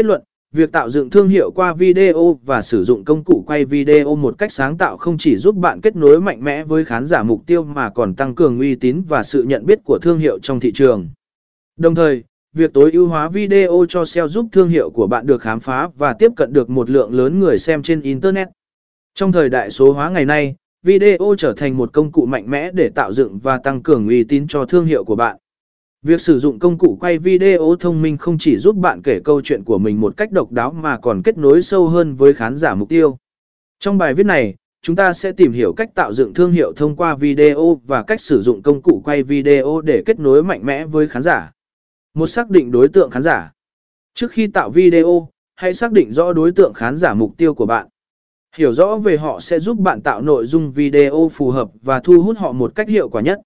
Kết luận, việc tạo dựng thương hiệu qua video và sử dụng công cụ quay video một cách sáng tạo không chỉ giúp bạn kết nối mạnh mẽ với khán giả mục tiêu mà còn tăng cường uy tín và sự nhận biết của thương hiệu trong thị trường. Đồng thời, việc tối ưu hóa video cho SEO giúp thương hiệu của bạn được khám phá và tiếp cận được một lượng lớn người xem trên Internet. Trong thời đại số hóa ngày nay, video trở thành một công cụ mạnh mẽ để tạo dựng và tăng cường uy tín cho thương hiệu của bạn. Việc sử dụng công cụ quay video thông minh không chỉ giúp bạn kể câu chuyện của mình một cách độc đáo mà còn kết nối sâu hơn với khán giả mục tiêu. Trong bài viết này, chúng ta sẽ tìm hiểu cách tạo dựng thương hiệu thông qua video và cách sử dụng công cụ quay video để kết nối mạnh mẽ với khán giả. Một xác định đối tượng khán giả. Trước khi tạo video, hãy xác định rõ đối tượng khán giả mục tiêu của bạn. Hiểu rõ về họ sẽ giúp bạn tạo nội dung video phù hợp và thu hút họ một cách hiệu quả nhất.